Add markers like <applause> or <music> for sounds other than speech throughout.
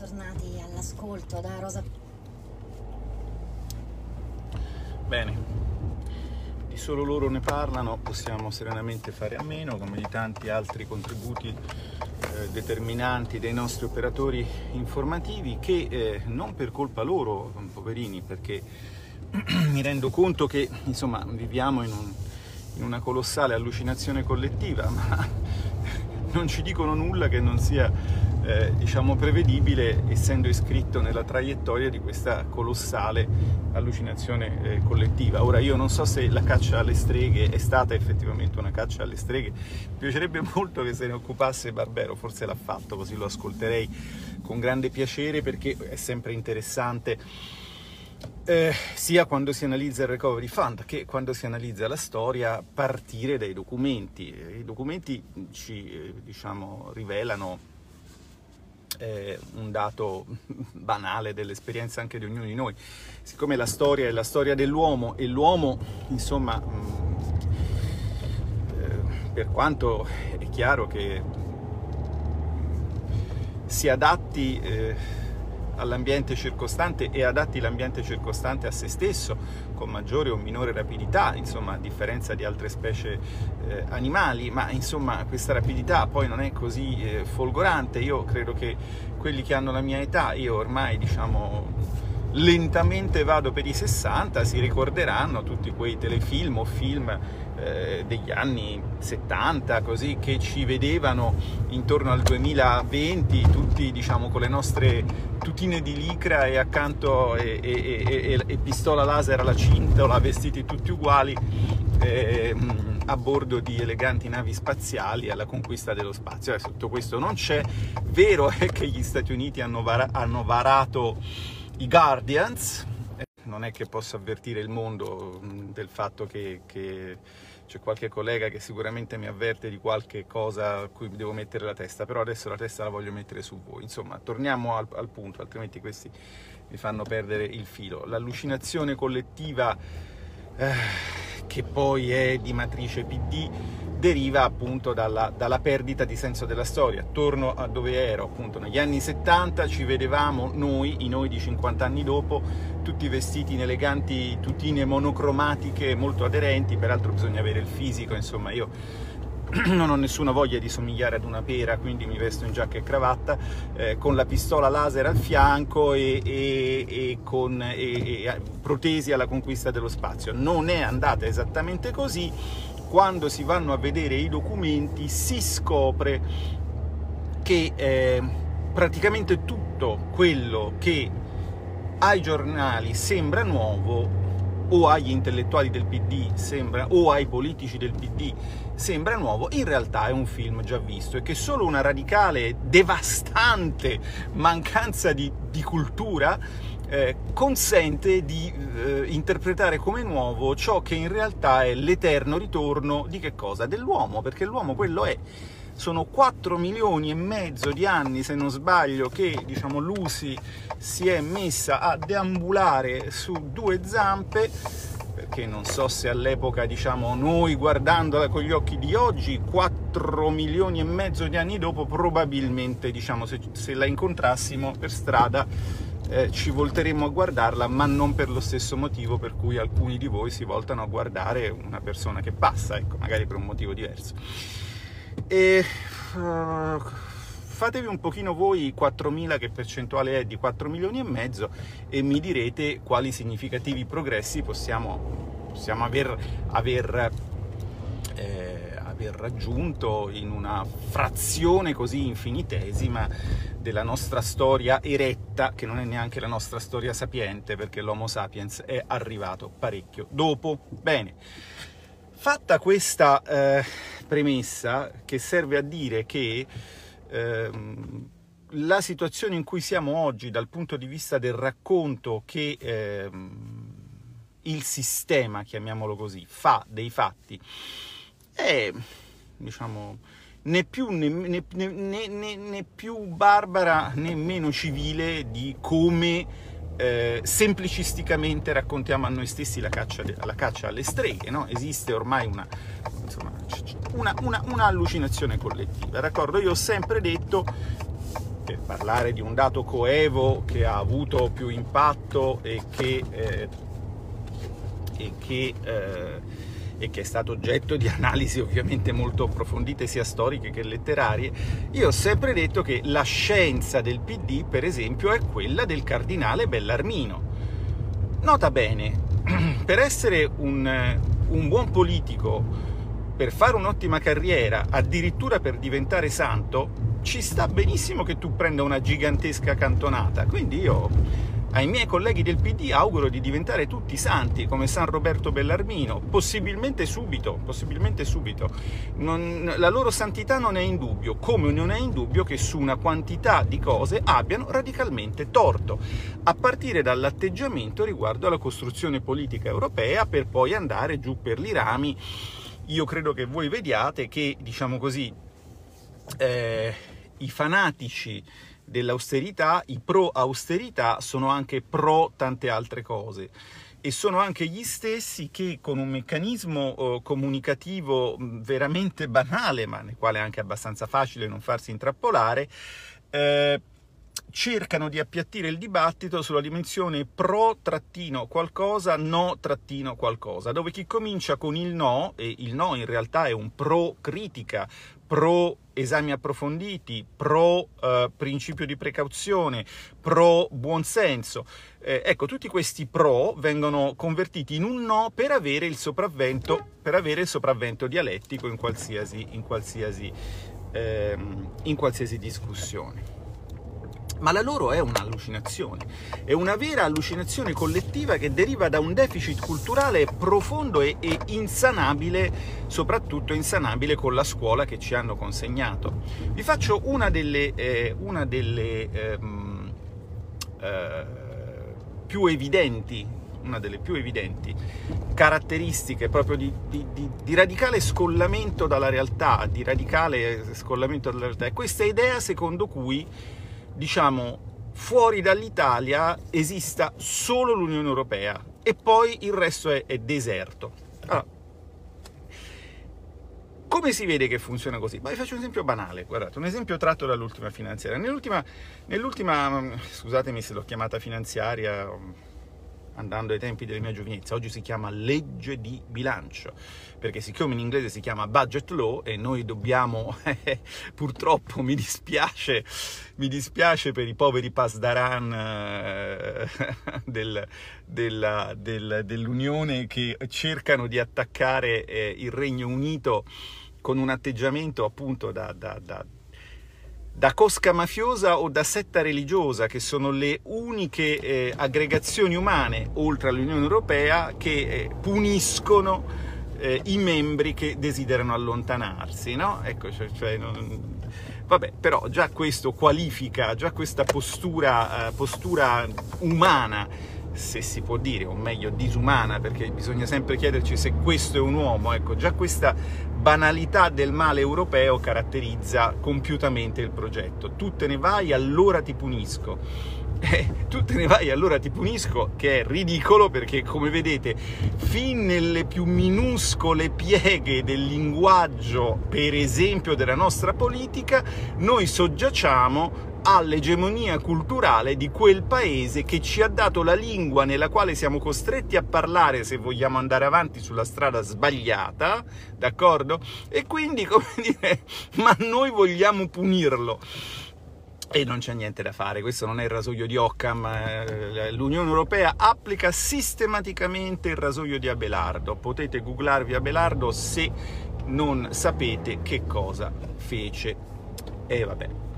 bentornati all'ascolto da Rosa. Bene, di solo loro ne parlano, possiamo serenamente fare a meno, come di tanti altri contributi eh, determinanti dei nostri operatori informativi che eh, non per colpa loro, poverini, perché <clears throat> mi rendo conto che insomma viviamo in, un, in una colossale allucinazione collettiva, <laughs> ma non ci dicono nulla che non sia eh, diciamo prevedibile essendo iscritto nella traiettoria di questa colossale allucinazione eh, collettiva. Ora io non so se la caccia alle streghe è stata effettivamente una caccia alle streghe, mi piacerebbe <laughs> molto che se ne occupasse Barbero, forse l'ha fatto, così lo ascolterei con grande piacere perché è sempre interessante eh, sia quando si analizza il recovery fund che quando si analizza la storia partire dai documenti. I documenti ci eh, diciamo, rivelano eh, un dato <laughs> banale dell'esperienza anche di ognuno di noi. Siccome la storia è la storia dell'uomo e l'uomo, insomma, mh, mm, eh, per quanto è chiaro che si adatti eh, all'ambiente circostante e adatti l'ambiente circostante a se stesso con maggiore o minore rapidità, insomma a differenza di altre specie eh, animali, ma insomma questa rapidità poi non è così eh, folgorante, io credo che quelli che hanno la mia età, io ormai diciamo lentamente vado per i 60, si ricorderanno tutti quei telefilm o film eh, degli anni 70, così che ci vedevano intorno al 2020, tutti diciamo con le nostre tutine di licra e accanto e, e, e, e pistola laser alla cintola, vestiti tutti uguali. Eh, a bordo di eleganti navi spaziali alla conquista dello spazio. Adesso tutto questo non c'è. Vero è che gli Stati Uniti hanno, var- hanno varato i Guardians, non è che posso avvertire il mondo mm, del fatto che, che, c'è qualche collega che sicuramente mi avverte di qualche cosa a cui devo mettere la testa, però adesso la testa la voglio mettere su voi. Insomma, torniamo al, al punto, altrimenti questi mi fanno perdere il filo. L'allucinazione collettiva eh, che poi è di matrice PD deriva appunto dalla, dalla, perdita di senso della storia. Torno a dove ero, appunto negli anni 70 ci vedevamo noi, i noi di 50 anni dopo, tutti vestiti in eleganti tutine monocromatiche molto aderenti, peraltro bisogna avere il fisico, insomma io <clears throat> non ho nessuna voglia di somigliare ad una pera, quindi mi vesto in giacca e cravatta, eh, con la pistola laser al fianco e, e, e con e, protesi alla conquista dello spazio. Non è andata esattamente così, quando si vanno a vedere i documenti si scopre che eh, praticamente tutto quello che ai giornali sembra nuovo o agli intellettuali del PD sembra, o ai politici del PD sembra nuovo, in realtà è un film già visto e che solo una radicale, devastante mancanza di, di cultura eh, consente di eh, interpretare come nuovo ciò che in realtà è l'eterno ritorno di che cosa? Dell'uomo, perché l'uomo quello è. Sono 4 milioni e mezzo di anni, se non sbaglio, che diciamo, Lucy si è messa a deambulare su due zampe perché non so se all'epoca, diciamo, noi guardandola con gli occhi di oggi, 4 milioni e mezzo di anni dopo, probabilmente, diciamo, se, se la incontrassimo per strada, eh, ci volteremo a guardarla, ma non per lo stesso motivo per cui alcuni di voi si voltano a guardare una persona che passa, ecco, magari per un motivo diverso. E uh, fatevi un pochino voi 4.000 che percentuale è di 4 milioni e mezzo e mi direte quali significativi progressi possiamo, possiamo aver, aver eh, aver raggiunto in una frazione così infinitesima della nostra storia eretta, che non è neanche la nostra storia sapiente, perché l'Homo sapiens è arrivato parecchio dopo. Bene, fatta questa eh, premessa, che serve a dire che eh, la situazione in cui siamo oggi dal punto di vista del racconto che eh, il sistema, chiamiamolo così, fa dei fatti, è diciamo né più, né, né, né, né più barbara né meno civile di come eh, semplicisticamente raccontiamo a noi stessi la caccia, de, la caccia alle streghe. No? Esiste ormai una, insomma, una, una, una allucinazione collettiva. D'accordo? Io ho sempre detto per parlare di un dato coevo che ha avuto più impatto e che, eh, e che eh, e che è stato oggetto di analisi ovviamente molto approfondite sia storiche che letterarie, io ho sempre detto che la scienza del PD, per esempio, è quella del cardinale Bellarmino. Nota bene, <clears throat> per essere un, un buon politico, per fare un'ottima carriera, addirittura per diventare santo, ci sta benissimo che tu prenda una gigantesca cantonata. Quindi io ai miei colleghi del PD auguro di diventare tutti santi come San Roberto Bellarmino, possibilmente subito, possibilmente subito. Non, la loro santità non è in dubbio, come non è in dubbio che su una quantità di cose abbiano radicalmente torto, a partire dall'atteggiamento riguardo alla costruzione politica europea per poi andare giù per i rami. Io credo che voi vediate che, diciamo così, eh, i fanatici dell'austerità, i pro austerità sono anche pro tante altre cose. E sono anche gli stessi che con un meccanismo eh, comunicativo veramente banale, ma nel quale è anche abbastanza facile non farsi intrappolare, eh, cercano di appiattire il dibattito sulla dimensione pro-qualcosa, no-qualcosa, dove chi comincia con il no, e il no in realtà è un pro-critica, pro esami approfonditi, pro eh, principio di precauzione, pro buonsenso. Eh, ecco, tutti questi pro vengono convertiti in un no per avere il sopravvento, avere il sopravvento dialettico in qualsiasi, in qualsiasi, ehm, in qualsiasi discussione ma la loro è un'allucinazione, è una vera allucinazione collettiva che deriva da un deficit culturale profondo e, e insanabile, soprattutto insanabile con la scuola che ci hanno consegnato. Vi faccio una delle, eh, una delle ehm, eh, più evidenti una delle più evidenti caratteristiche proprio di, di, di, di, radicale scollamento dalla realtà, di radicale scollamento dalla realtà, è questa idea secondo cui diciamo, fuori dall'Italia esista solo l'Unione Europea e poi il resto è, è deserto. Allora, come si vede che funziona così? Ma vi faccio un esempio banale, guardate, un esempio tratto dall'ultima finanziaria. Nell'ultima, nell'ultima scusatemi se l'ho chiamata finanziaria, andando ai tempi della mia giovinezza, oggi si chiama legge di bilancio, perché siccome in inglese si chiama budget law e noi dobbiamo, <laughs> purtroppo mi dispiace, mi dispiace per i poveri pasdaran eh, <laughs> del, del, dell'Unione che cercano di attaccare eh, il Regno Unito con un atteggiamento appunto da, da, da da cosca mafiosa o da setta religiosa, che sono le uniche eh, aggregazioni umane, oltre all'Unione Europea, che eh, puniscono eh, i membri che desiderano allontanarsi, no? Ecco, cioè, cioè non... Vabbè, però già questo qualifica, già questa postura, eh, postura umana se si può dire, o meglio disumana, perché bisogna sempre chiederci se questo è un uomo, ecco, già questa banalità del male europeo caratterizza compiutamente il progetto. Tu te ne vai, allora ti punisco. <laughs> Eh, tu te ne vai, allora ti punisco, che è ridicolo perché, come vedete, fin nelle più minuscole pieghe del linguaggio, per esempio della nostra politica, noi soggiacciamo all'egemonia culturale di quel paese che ci ha dato la lingua nella quale siamo costretti a parlare se vogliamo andare avanti sulla strada sbagliata, d'accordo? E quindi, <laughs> come dire, ma noi vogliamo punirlo. E non c'è niente da fare, questo non è il rasoio di Occam, eh, l'Unione Europea applica sistematicamente il rasoio di Abelardo, potete googlarvi Abelardo se non sapete che cosa fece. E vabbè.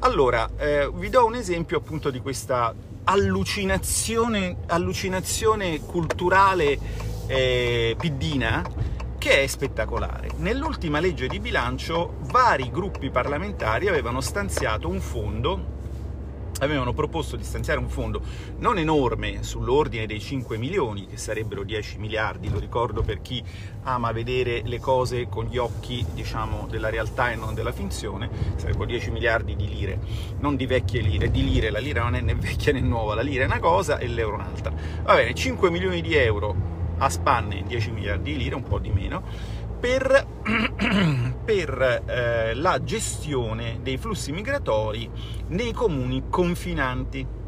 Allora, eh, vi do un esempio appunto di questa allucinazione, allucinazione culturale eh, piddina che è spettacolare. Nell'ultima legge di bilancio vari gruppi parlamentari avevano stanziato un fondo avevano proposto di stanziare un fondo non enorme, sull'ordine dei 5 milioni, che sarebbero 10 miliardi, lo ricordo per chi ama vedere le cose con gli occhi, diciamo, della realtà e non della finzione, sarebbero 10 miliardi di lire, non di vecchie lire, di lire, la lira non è né vecchia né nuova, la lira è una cosa e l'euro un'altra. Va bene, 5 milioni di euro a spanne 10 miliardi di lire, un po' di meno, per, <clears throat> per eh, la gestione dei flussi migratori nei comuni confinanti.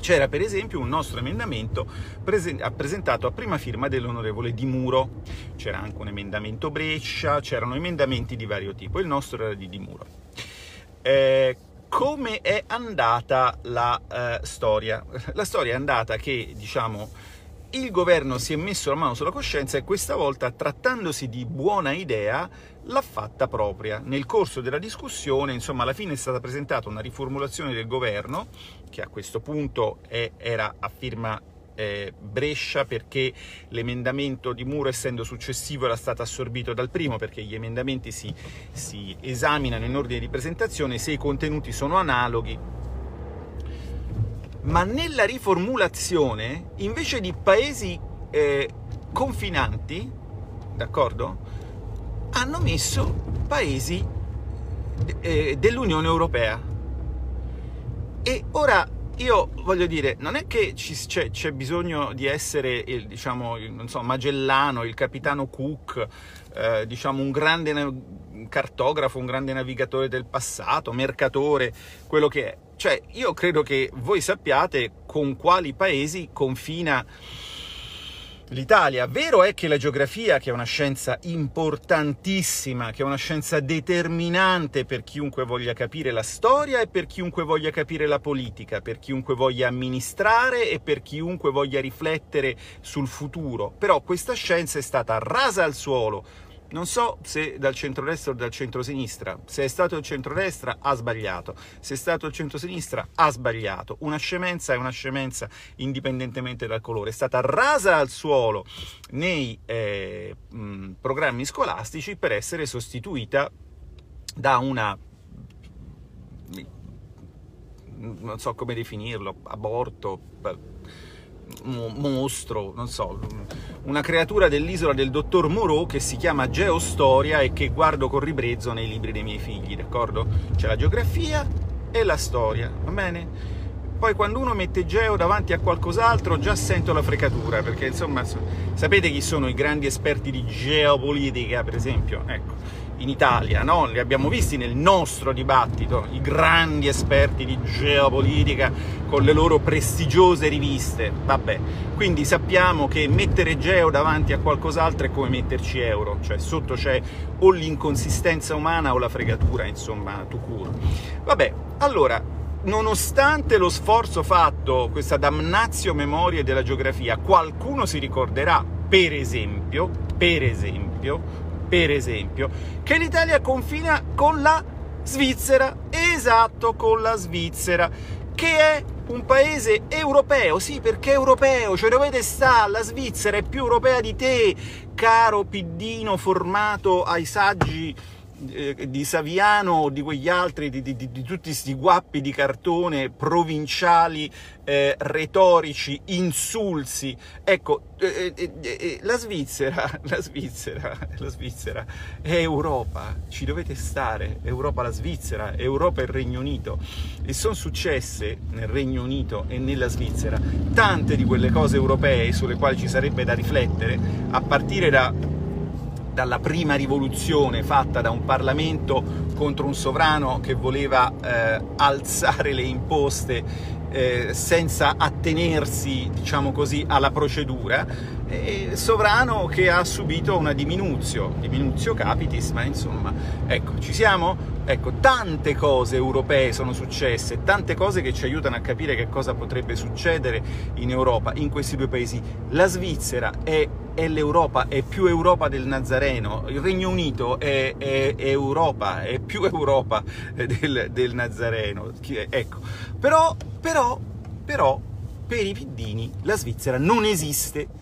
C'era per esempio un nostro emendamento presen- presentato a prima firma dell'onorevole Di Muro, c'era anche un emendamento Brescia, c'erano emendamenti di vario tipo, il nostro era di Di Muro. Eh, come è andata la eh, storia? La storia è andata che, diciamo, il governo si è messo la mano sulla coscienza e questa volta, trattandosi di buona idea, l'ha fatta propria. Nel corso della discussione, insomma, alla fine è stata presentata una riformulazione del governo, che a questo punto è, era a firma eh, Brescia perché l'emendamento di Muro, essendo successivo, era stato assorbito dal primo, perché gli emendamenti si, si esaminano in ordine di presentazione, se i contenuti sono analoghi. Ma nella riformulazione, invece di paesi eh, confinanti, d'accordo? Hanno messo paesi eh, dell'Unione Europea. E ora io voglio dire, non è che c'è, c'è, bisogno di essere, il, diciamo, non so, Magellano, il capitano Cook, eh, diciamo, un grande cartografo, un grande navigatore del passato, mercatore, quello che è. Cioè, io credo che voi sappiate con quali paesi confina l'Italia. Vero è che la geografia, che è una scienza importantissima, che è una scienza determinante per chiunque voglia capire la storia e per chiunque voglia capire la politica, per chiunque voglia amministrare e per chiunque voglia riflettere sul futuro. Però questa scienza è stata rasa al suolo non so se dal centro-destra o dal centro-sinistra. Se è stato il centro-destra ha sbagliato, se è stato il centro-sinistra ha sbagliato. Una scemenza è una scemenza indipendentemente dal colore. È stata rasa al suolo nei eh, mh, programmi scolastici per essere sostituita da una non so come definirlo, aborto, mostro, non so, una creatura dell'isola del dottor Moreau che si chiama Geostoria e che guardo con ribrezzo nei libri dei miei figli, d'accordo? C'è la geografia e la storia, va bene? Poi quando uno mette Geo davanti a qualcos'altro già sento la frecatura, perché insomma sapete chi sono i grandi esperti di geopolitica, per esempio? Ecco, in Italia, no? li abbiamo visti nel nostro dibattito, i grandi esperti di geopolitica con le loro prestigiose riviste, vabbè, quindi sappiamo che mettere geo davanti a qualcos'altro è come metterci euro, cioè sotto c'è o l'inconsistenza umana o la fregatura, insomma, tu curo. Vabbè, allora, nonostante lo sforzo fatto, questa damnazio memoria della geografia, qualcuno si ricorderà, per esempio, per esempio, per esempio, che l'Italia confina con la Svizzera, esatto, con la Svizzera, che è un paese europeo, sì, perché è europeo, cioè dovete stare, la Svizzera è più europea di te, caro piddino formato ai saggi eh, di Saviano o di quegli altri, di, di, di, tutti questi guappi di cartone provinciali, eh, retorici, insulsi. Ecco, eh, eh la Svizzera, <laughs> la Svizzera, la Svizzera è Europa, ci dovete stare, Europa la Svizzera, Europa il Regno Unito. E sono successe nel Regno Unito e nella Svizzera tante di quelle cose europee sulle quali ci sarebbe da riflettere, a partire da dalla prima rivoluzione fatta da un Parlamento contro un sovrano che voleva eh, alzare le imposte eh, senza attenersi, diciamo così, alla procedura, sovrano che ha subito una diminuzio, diminuzio capitis, ma insomma, ecco, ci siamo? Ecco, tante cose europee sono successe, tante cose che ci aiutano a capire che cosa potrebbe succedere in Europa, in questi due paesi. La Svizzera è, è l'Europa, è più Europa del Nazareno, il Regno Unito è, è, è Europa, è più Europa del, del Nazareno. Ecco, però, però, però, per i piddini la Svizzera non esiste.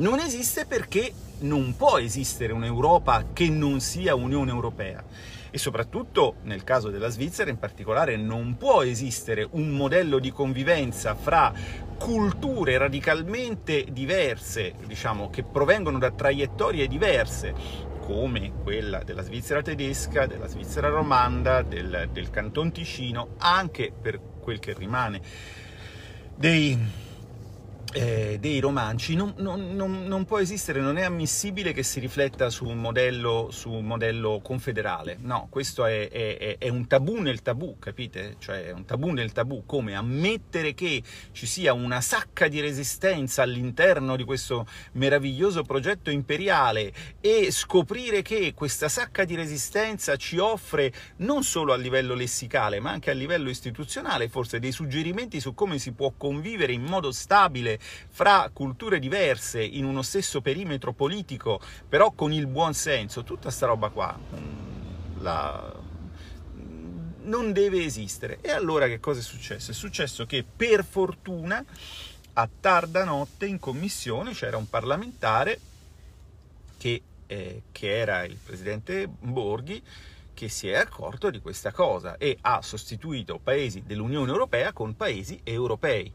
Non esiste perché non può esistere un'Europa che non sia Unione Europea. E soprattutto nel caso della Svizzera in particolare non può esistere un modello di convivenza fra culture radicalmente diverse, diciamo, che provengono da traiettorie diverse, come quella della Svizzera tedesca, della Svizzera romanda, del, del Canton Ticino, anche per quel che rimane dei eh, dei romanci non, non, non, non, può esistere, non è ammissibile che si rifletta su un modello, su un modello confederale. No, questo è, è, è, un tabù nel tabù, capite? Cioè è un tabù nel tabù, come ammettere che ci sia una sacca di resistenza all'interno di questo meraviglioso progetto imperiale e scoprire che questa sacca di resistenza ci offre non solo a livello lessicale, ma anche a livello istituzionale, forse dei suggerimenti su come si può convivere in modo stabile fra culture diverse in uno stesso perimetro politico, però con il buon senso, tutta sta roba qua mm, la... non deve esistere. E allora che cosa è successo? È successo che per fortuna a tarda notte in commissione c'era un parlamentare che, eh, che era il presidente Borghi, che si è accorto di questa cosa e ha sostituito paesi dell'Unione Europea con paesi europei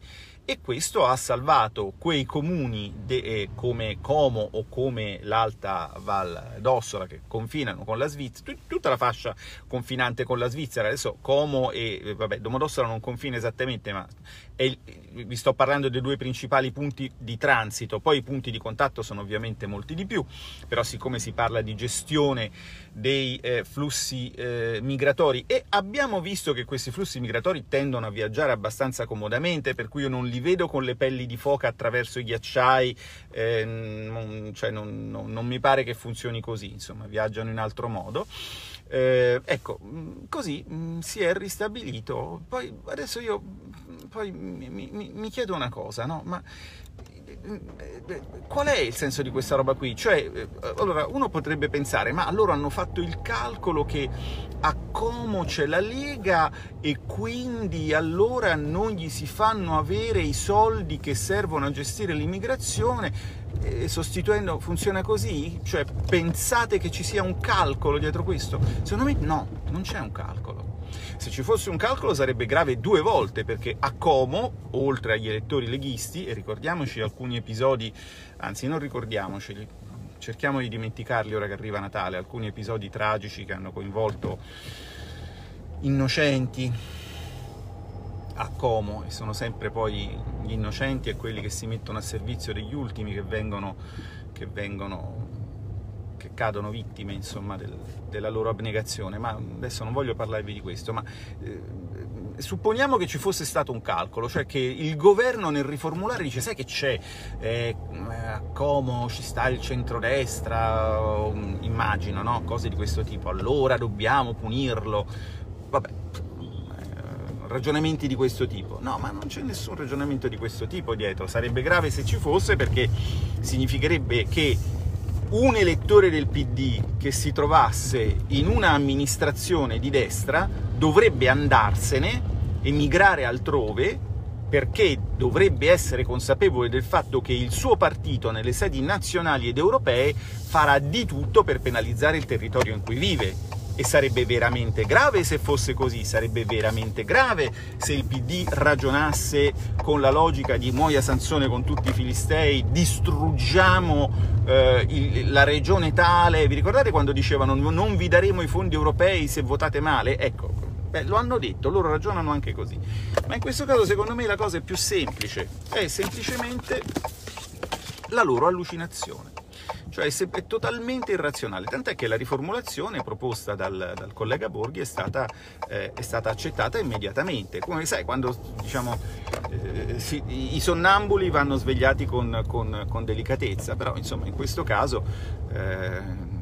e questo ha salvato quei comuni de, eh, come Como o come l'Alta Val d'Ossola che confinano con la Svizzera, tutta la fascia confinante con la Svizzera, adesso Como e, eh, vabbè, Domodossola non confina esattamente, ma è, vi sto parlando dei due principali punti di transito, poi i punti di contatto sono ovviamente molti di più, però siccome si parla di gestione dei eh, flussi eh, migratori e abbiamo visto che questi flussi migratori tendono a viaggiare abbastanza comodamente, per cui io non li vedo con le pelli di foca attraverso i ghiacciai, eh, non, cioè non, non, non, mi pare che funzioni così, insomma, viaggiano in altro modo. Eh, ecco, mm, così mh, mm, si è ristabilito. Poi adesso io poi mi, mi, mi chiedo una cosa, no? Ma qual è il senso di questa roba qui? Cioè, eh, allora, uno potrebbe pensare, ma loro hanno fatto il calcolo che a Como c'è la Lega e quindi allora non gli si fanno avere i soldi che servono a gestire l'immigrazione e sostituendo funziona così? Cioè, pensate che ci sia un calcolo dietro questo? Secondo me no, non c'è un calcolo. Se ci fosse un calcolo sarebbe grave due volte, perché a Como, oltre agli elettori leghisti, e ricordiamoci alcuni episodi, anzi non ricordiamoceli, cerchiamo di dimenticarli ora che arriva Natale, alcuni episodi tragici che hanno coinvolto innocenti a Como e sono sempre poi gli innocenti e quelli che si mettono a servizio degli ultimi che vengono, che vengono cadono vittime insomma, del, della loro abnegazione, ma adesso non voglio parlarvi di questo, ma eh, supponiamo che ci fosse stato un calcolo, cioè che il governo nel riformulare dice sai che c'è, eh, a Como ci sta il centrodestra, immagino, no? cose di questo tipo, allora dobbiamo punirlo, vabbè, eh, ragionamenti di questo tipo. No, ma non c'è nessun ragionamento di questo tipo dietro. Sarebbe grave se ci fosse perché significherebbe che un elettore del PD che si trovasse in una amministrazione di destra dovrebbe andarsene, emigrare altrove, perché dovrebbe essere consapevole del fatto che il suo partito nelle sedi nazionali ed europee farà di tutto per penalizzare il territorio in cui vive e sarebbe veramente grave se fosse così, sarebbe veramente grave se il PD ragionasse con la logica di Moia Sansone con tutti i filistei, distruggiamo eh, il, la regione tale, vi ricordate quando dicevano non vi daremo i fondi europei se votate male? Ecco, beh, lo hanno detto, loro ragionano anche così. Ma in questo caso secondo me la cosa è più semplice, è semplicemente la loro allucinazione cioè è totalmente irrazionale, tant'è che la riformulazione proposta dal, dal collega Borghi è stata, eh, è stata, accettata immediatamente. Come sai, quando diciamo, eh, si, i sonnambuli vanno svegliati con, con, con, delicatezza, però insomma in questo caso... Eh,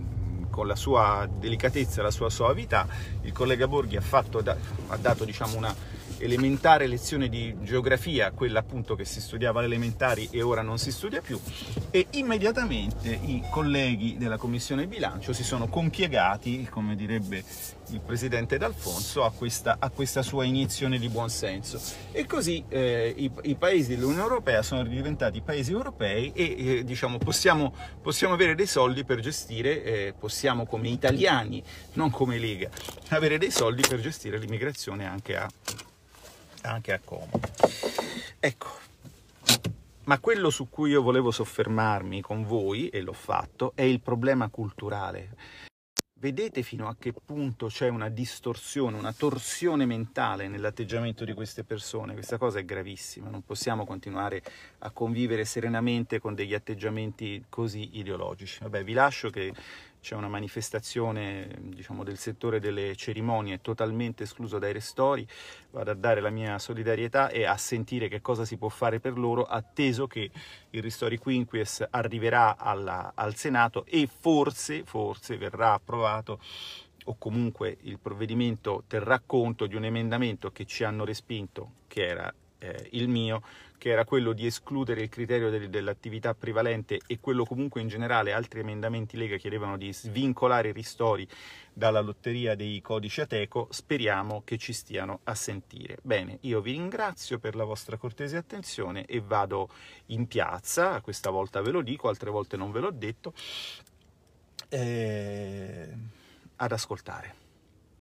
con la sua delicatezza la sua soavità, il collega Borghi ha, fatto, ha dato diciamo, una, elementare lezione di geografia, quella appunto che si studiava alle elementari e ora non si studia più, e immediatamente i colleghi della Commissione Bilancio si sono compiegati, come direbbe il presidente D'Alfonso, a questa, a questa sua iniezione di buonsenso. E così eh, i, i, paesi dell'Unione Europea sono diventati paesi europei e eh, diciamo, possiamo, possiamo, avere dei soldi per gestire, eh, possiamo come italiani, non come Lega, avere dei soldi per gestire l'immigrazione anche a anche a Como. Ecco, ma quello su cui io volevo soffermarmi con voi, e l'ho fatto, è il problema culturale. vedete fino a che punto c'è una distorsione, una torsione mentale nell'atteggiamento di queste persone? Questa cosa è gravissima, non possiamo continuare a convivere serenamente con degli atteggiamenti così ideologici. Vabbè, vi lascio che c'è una manifestazione diciamo, del settore delle cerimonie totalmente escluso dai restori, vado a dare la mia solidarietà e a sentire che cosa si può fare per loro, atteso che il Ristori Quinquies arriverà alla, al Senato e forse, forse verrà approvato o comunque il provvedimento terrà conto di un emendamento che ci hanno respinto, che era eh, il mio, che era quello di escludere il criterio del, dell'attività prevalente e quello comunque in generale, altri emendamenti Lega chiedevano di svincolare i ristori dalla lotteria dei codici Ateco, speriamo che ci stiano a sentire. Bene, io vi ringrazio per la vostra cortese attenzione e vado in piazza, questa volta ve lo dico, altre volte non ve l'ho detto, eh, ad ascoltare.